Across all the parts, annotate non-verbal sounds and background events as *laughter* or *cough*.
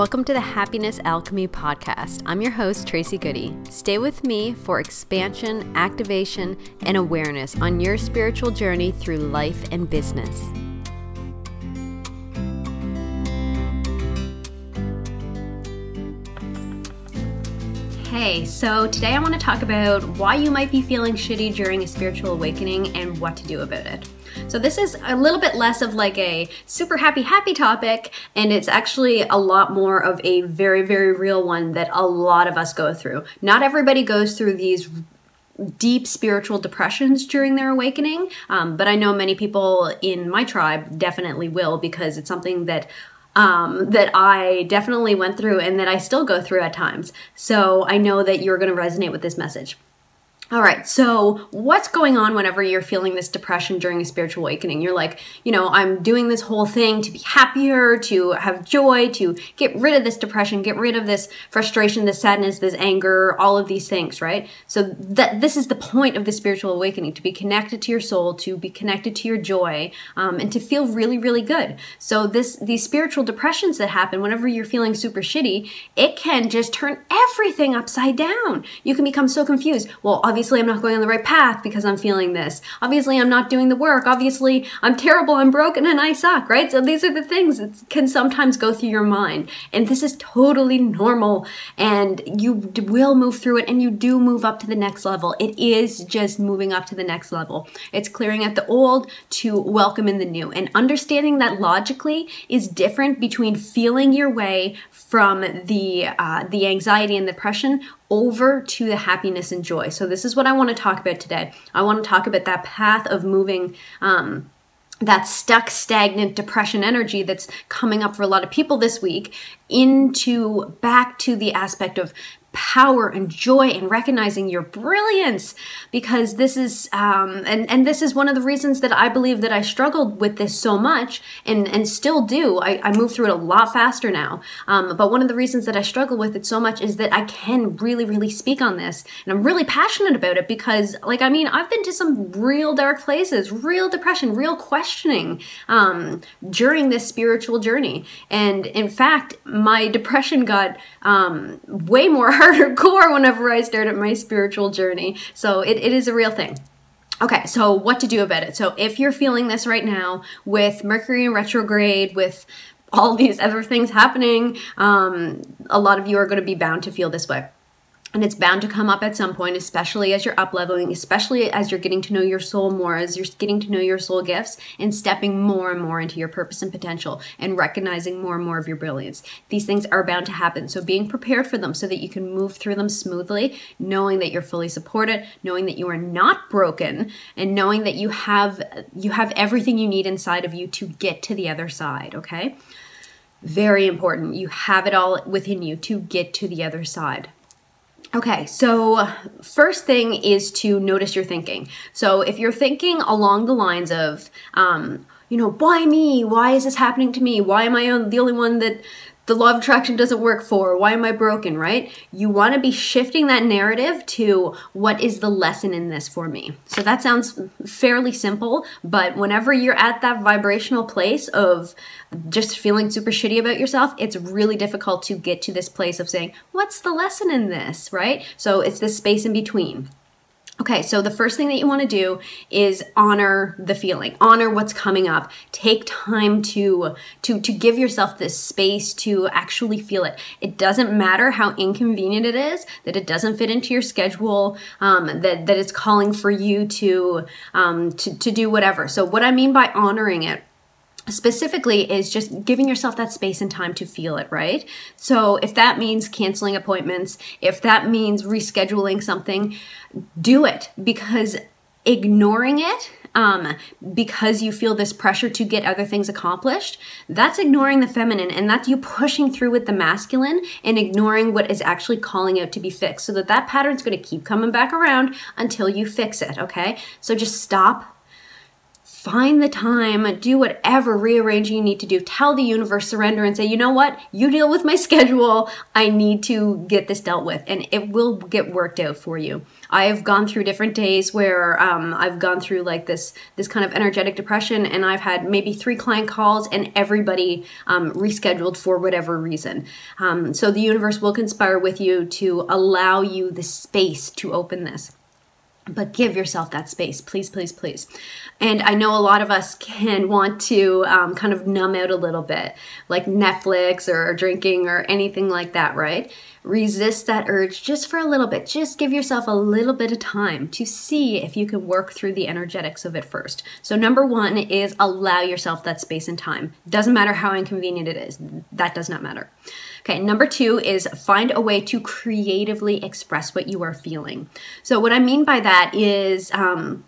Welcome to the Happiness Alchemy Podcast. I'm your host, Tracy Goody. Stay with me for expansion, activation, and awareness on your spiritual journey through life and business. Hey, so today I want to talk about why you might be feeling shitty during a spiritual awakening and what to do about it. So this is a little bit less of like a super happy, happy topic, and it's actually a lot more of a very, very real one that a lot of us go through. Not everybody goes through these deep spiritual depressions during their awakening, um, but I know many people in my tribe definitely will because it's something that um, that I definitely went through and that I still go through at times. So I know that you're going to resonate with this message. All right, so what's going on whenever you're feeling this depression during a spiritual awakening? You're like, you know, I'm doing this whole thing to be happier, to have joy, to get rid of this depression, get rid of this frustration, this sadness, this anger, all of these things, right? So that this is the point of the spiritual awakening: to be connected to your soul, to be connected to your joy, um, and to feel really, really good. So this these spiritual depressions that happen whenever you're feeling super shitty, it can just turn everything upside down. You can become so confused. Well, obviously Obviously, I'm not going on the right path because I'm feeling this. Obviously, I'm not doing the work. Obviously, I'm terrible, I'm broken, and I suck, right? So these are the things that can sometimes go through your mind. And this is totally normal. And you will move through it and you do move up to the next level. It is just moving up to the next level. It's clearing out the old to welcome in the new. And understanding that logically is different between feeling your way from the uh, the anxiety and depression over to the happiness and joy. So this is what I want to talk about today. I want to talk about that path of moving. Um, that stuck, stagnant depression energy that's coming up for a lot of people this week into back to the aspect of power and joy and recognizing your brilliance because this is um, and and this is one of the reasons that I believe that I struggled with this so much and and still do. I, I move through it a lot faster now. Um, but one of the reasons that I struggle with it so much is that I can really really speak on this and I'm really passionate about it because like I mean I've been to some real dark places real depression real questioning um, during this spiritual journey. And in fact my depression got um, way more hardcore *laughs* whenever I started my spiritual journey. So it, it is a real thing. Okay, so what to do about it? So if you're feeling this right now with Mercury in retrograde, with all *laughs* these other things happening, um, a lot of you are going to be bound to feel this way and it's bound to come up at some point especially as you're up leveling especially as you're getting to know your soul more as you're getting to know your soul gifts and stepping more and more into your purpose and potential and recognizing more and more of your brilliance. These things are bound to happen. So being prepared for them so that you can move through them smoothly knowing that you're fully supported knowing that you are not broken and knowing that you have you have everything you need inside of you to get to the other side okay? Very important. You have it all within you to get to the other side Okay, so first thing is to notice your thinking. So if you're thinking along the lines of, um, you know, why me? Why is this happening to me? Why am I the only one that the law of attraction doesn't work for? Why am I broken, right? You want to be shifting that narrative to what is the lesson in this for me? So that sounds fairly simple, but whenever you're at that vibrational place of just feeling super shitty about yourself, it's really difficult to get to this place of saying, what's the lesson in this, right? So it's this space in between. Okay, so the first thing that you want to do is honor the feeling. Honor what's coming up. Take time to to to give yourself this space to actually feel it. It doesn't matter how inconvenient it is, that it doesn't fit into your schedule, um, that that it's calling for you to um, to to do whatever. So what I mean by honoring it specifically is just giving yourself that space and time to feel it, right? So if that means canceling appointments, if that means rescheduling something, do it because ignoring it um, because you feel this pressure to get other things accomplished, that's ignoring the feminine and that's you pushing through with the masculine and ignoring what is actually calling out to be fixed. So that that pattern's going to keep coming back around until you fix it, okay? So just stop find the time, do whatever rearranging you need to do. Tell the universe, surrender, and say, you know what? You deal with my *laughs* schedule. I need to get this dealt with, and it will get worked out for you. I've gone through different days where um, I've gone through like this this kind of energetic depression, and I've had maybe three client calls, and everybody um, rescheduled for whatever reason. Um, so the universe will conspire with you to allow you the space to open this but give yourself that space, please, please, please. And I know a lot of us can want to um, kind of numb out a little bit, like Netflix or drinking or anything like that, right? Resist that urge just for a little bit. Just give yourself a little bit of time to see if you can work through the energetics of it first. So, number one is allow yourself that space and time. Doesn't matter how inconvenient it is, that does not matter. Okay, number two is find a way to creatively express what you are feeling. So, what I mean by that is, um,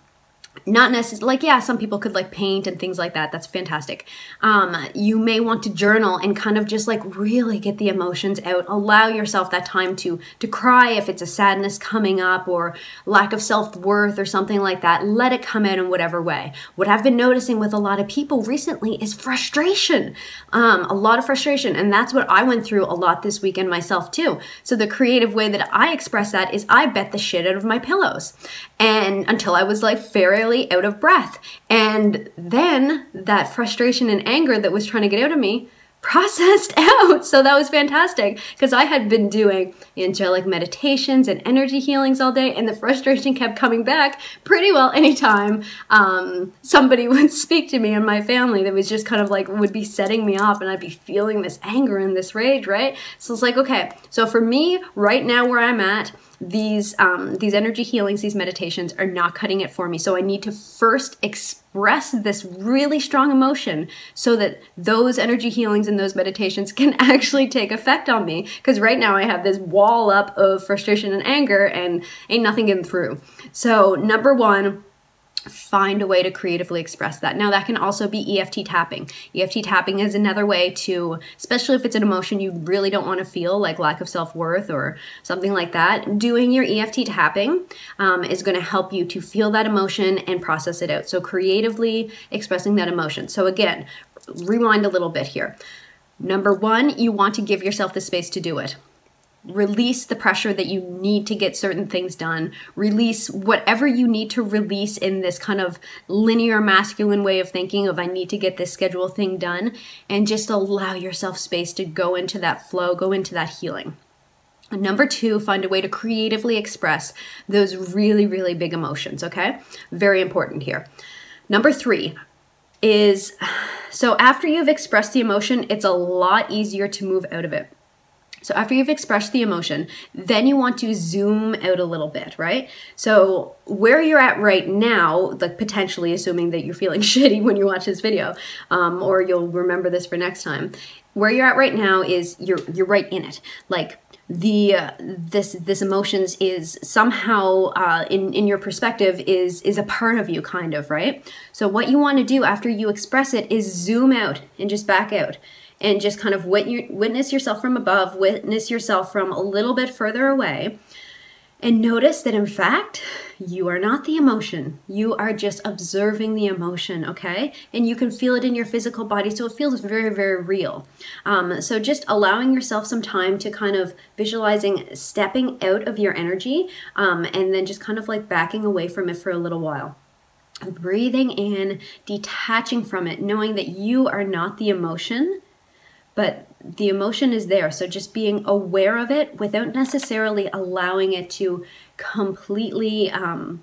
not necessarily like yeah some people could like paint and things like that. That's fantastic. Um, you may want to journal and kind of just like really get the emotions out. Allow yourself that time to to cry if it's a sadness coming up or lack of self-worth or something like that. Let it come out in whatever way. What i've been noticing with a lot of people recently is frustration. Um, a lot of frustration and that's what i went through a lot this weekend myself too. So the creative way that i express that is i bet the shit out of my pillows. And until i was like out of breath. And then that frustration and anger that was trying to get out of me processed *laughs* out. So that was fantastic because I had been doing angelic meditations and energy healings all day, and the frustration kept coming back pretty well anytime um, somebody *laughs* would speak to me and my family that was just kind of like would be setting me off, and I'd be feeling this anger and this rage, right? So it's like, okay, so for me, right now where I'm at, these um, these energy healings, these meditations are not cutting it for me. So I need to first express this really strong emotion so that those energy healings and those meditations *laughs* can actually take effect on me. Because right now I have this wall up of frustration and anger, and ain't nothing getting through. So number one find a way to creatively express that. Now, that can also be EFT tapping. EFT tapping is another way to, especially if it's an emotion you really don't want to feel, like lack of self worth or something like that, doing your EFT tapping um, is going to help you to feel that emotion and process it out. So, creatively expressing that emotion. So, again, rewind a little bit here. Number one, you want to give yourself the space to do it release the pressure that you need to get certain things done release whatever you need to release in this kind of linear masculine way of thinking of i need to get this schedule thing done and just allow yourself space to go into that flow go into that healing Number two, find a way to creatively express those really, really big emotions, okay? Very important here. Number three is *sighs* so after you've expressed the emotion, it's a lot easier to move out of it. So after you've expressed the emotion, then you want to zoom out a little bit, right? So where you're at right now, like potentially assuming that you're feeling *laughs* shitty when you watch this video, um, or you'll remember this for next time. Where you're at right now is you're you're right in it. Like the uh, this this emotions is somehow uh, in in your perspective is is a part of you kind of right so what you want to do after you express it is zoom out and just back out and just kind of witness yourself from above, witness yourself from a little bit further away, and notice that in fact, you are not the emotion. You are just observing the emotion, okay? And you can feel it in your physical body, so it feels very, very real. Um, so just allowing yourself some time to kind of visualizing stepping out of your energy um, and then just kind of like backing away from it for a little while breathing in, detaching from it, knowing that you are not the emotion, but the emotion is there. So just being aware of it without necessarily allowing it to completely um,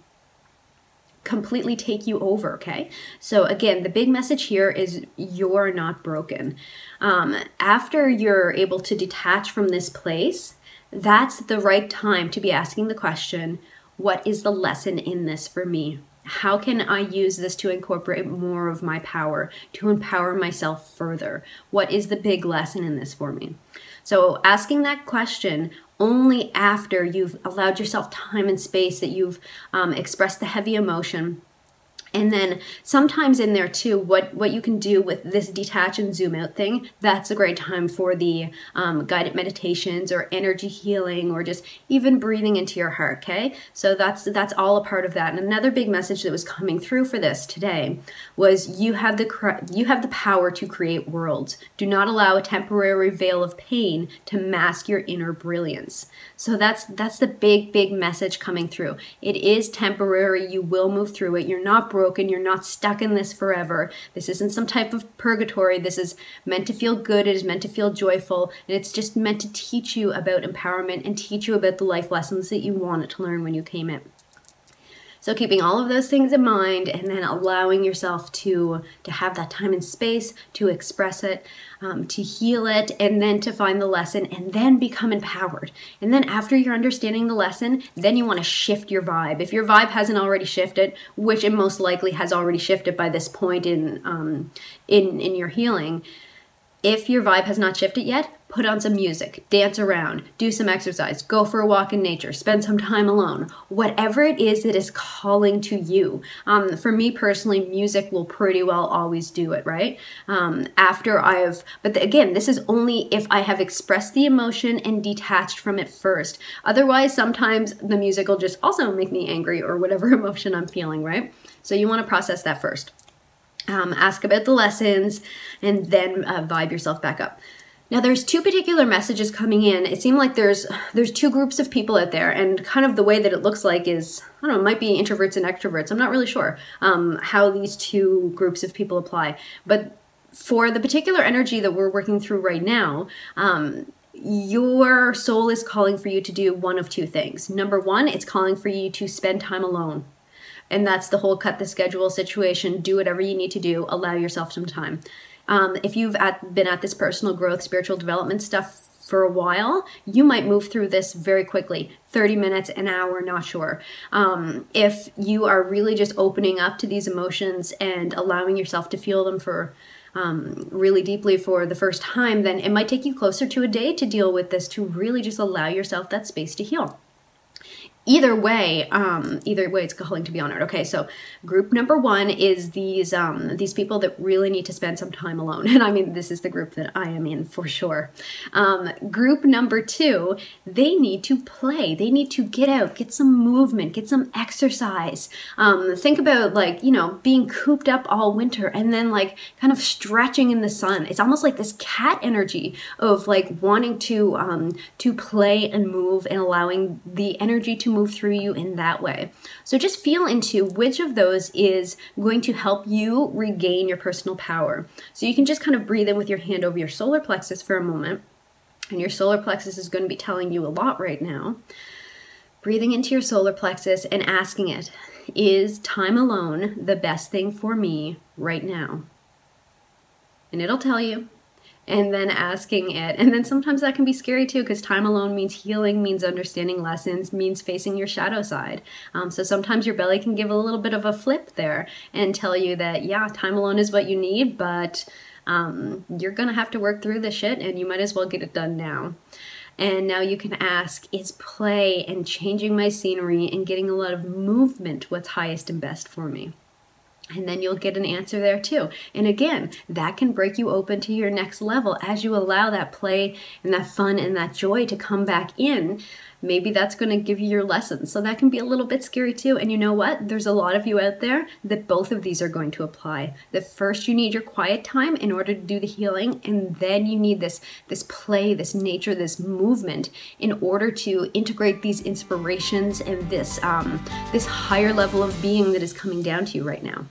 completely take you over. Okay. So again, the big message here is you're not broken. Um, after you're able to detach from this place, that's the right time to be asking the question, what is the lesson in this for me? How can I use this to incorporate more of my power, to empower myself further? What is the big lesson in this for me? So, asking that question only after you've allowed yourself time and space, that you've um, expressed the heavy emotion, And then sometimes in there too, what, what you can do with this detach and zoom out thing, that's a great time for the um, guided meditations or energy healing or just even breathing into your heart. Okay, so that's that's all a part of that. And another big message that was coming through for this today was you have the you have the power to create worlds. Do not allow a temporary veil of pain to mask your inner brilliance. So that's that's the big big message coming through. It is temporary. You will move through it. You're not broken. You're not stuck in this forever. This isn't some type of purgatory. This is meant to feel good. It is meant to feel joyful. And it's just meant to teach you about empowerment and teach you about the life lessons that you wanted to learn when you came in. So keeping all of those things in mind and then allowing yourself to to have that time and space to express it, um, to heal it, and then to find the lesson and then become empowered. And then after you're understanding the lesson, then you want to shift your vibe. If your vibe hasn't already shifted, which it most likely has already shifted by this point in um, in in your healing, if your vibe has not shifted yet, put on some music, dance around, do some exercise, go for a walk in nature, spend some time alone. Whatever it is that is calling to you. Um, for me personally, music will pretty well always do it, right? Um, after I've, but the, again, this is only if I have expressed the emotion and detached from it first. Otherwise, sometimes the music will just also make me angry or whatever *laughs* emotion I'm feeling, right? So you want to process that first. Um, ask about the lessons and then uh, vibe yourself back up. Now there's two particular messages coming in. It seemed like there's there's two groups of people out there, and kind of the way that it looks like is I don't know, it might be introverts and extroverts. I'm not really sure um, how these two groups of people apply, but for the particular energy that we're working through right now. Um, your soul is calling for you to do one of two things. Number one, it's calling for you to spend time alone. And that's the whole cut the schedule situation. Do whatever you need to do, allow yourself some time. Um, if you've at, been at this personal growth, spiritual development stuff for a while, you might move through this very quickly 30 minutes, an hour, not sure. Um, if you are really just opening up to these emotions and allowing yourself to feel them for um, really deeply for the first time, then it might take you closer to a day to deal with this to really just allow yourself that space to heal either way, um, either way, it's calling to be honored. Okay, so group number one is these um, these people that really need to spend some time alone, *laughs* and I mean this is the group that I am in for sure. Um, group number two, they need to play. They need to get out, get some movement, get some exercise. Um, think about like you know being cooped up all winter and then like kind of stretching in the sun. It's almost like this cat energy of like wanting to um, to play and move and allowing the energy to move through you in that way. So just feel into which of those is going to help you regain your personal power. So you can just kind of breathe in with your hand over your solar plexus for a moment. And your solar plexus is going to be telling you a lot right now. Breathing into your solar plexus and asking it, is time alone the best thing for me right now? And it'll tell you and then asking it. And then sometimes that can be scary too because time alone means healing, means understanding lessons, means facing your shadow side. Um, so sometimes your belly can give a little bit of a flip there and tell you that, yeah, time alone is what you need, but um, you're going to have to work through the shit and you might as well get it done now. And now you can ask, is play and changing my scenery and getting a lot of movement what's highest and best for me? And then you'll get an answer there too. And again, that can break you open to your next level as you allow that play and that fun and that joy to come back in. Maybe that's going to give you your lessons. So that can be a little bit scary too. And you know what? There's a lot of you out there that both of these are going to apply. That first you need your quiet time in order to do the healing, and then you need this this play, this nature, this movement in order to integrate these inspirations and this um, this higher level of being that is coming down to you right now.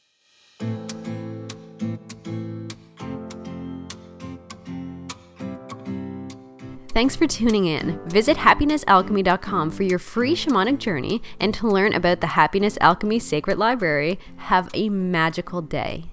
Thanks for tuning in. Visit happinessalchemy.com for your free shamanic journey and to learn about the Happiness Alchemy Sacred Library. Have a magical day.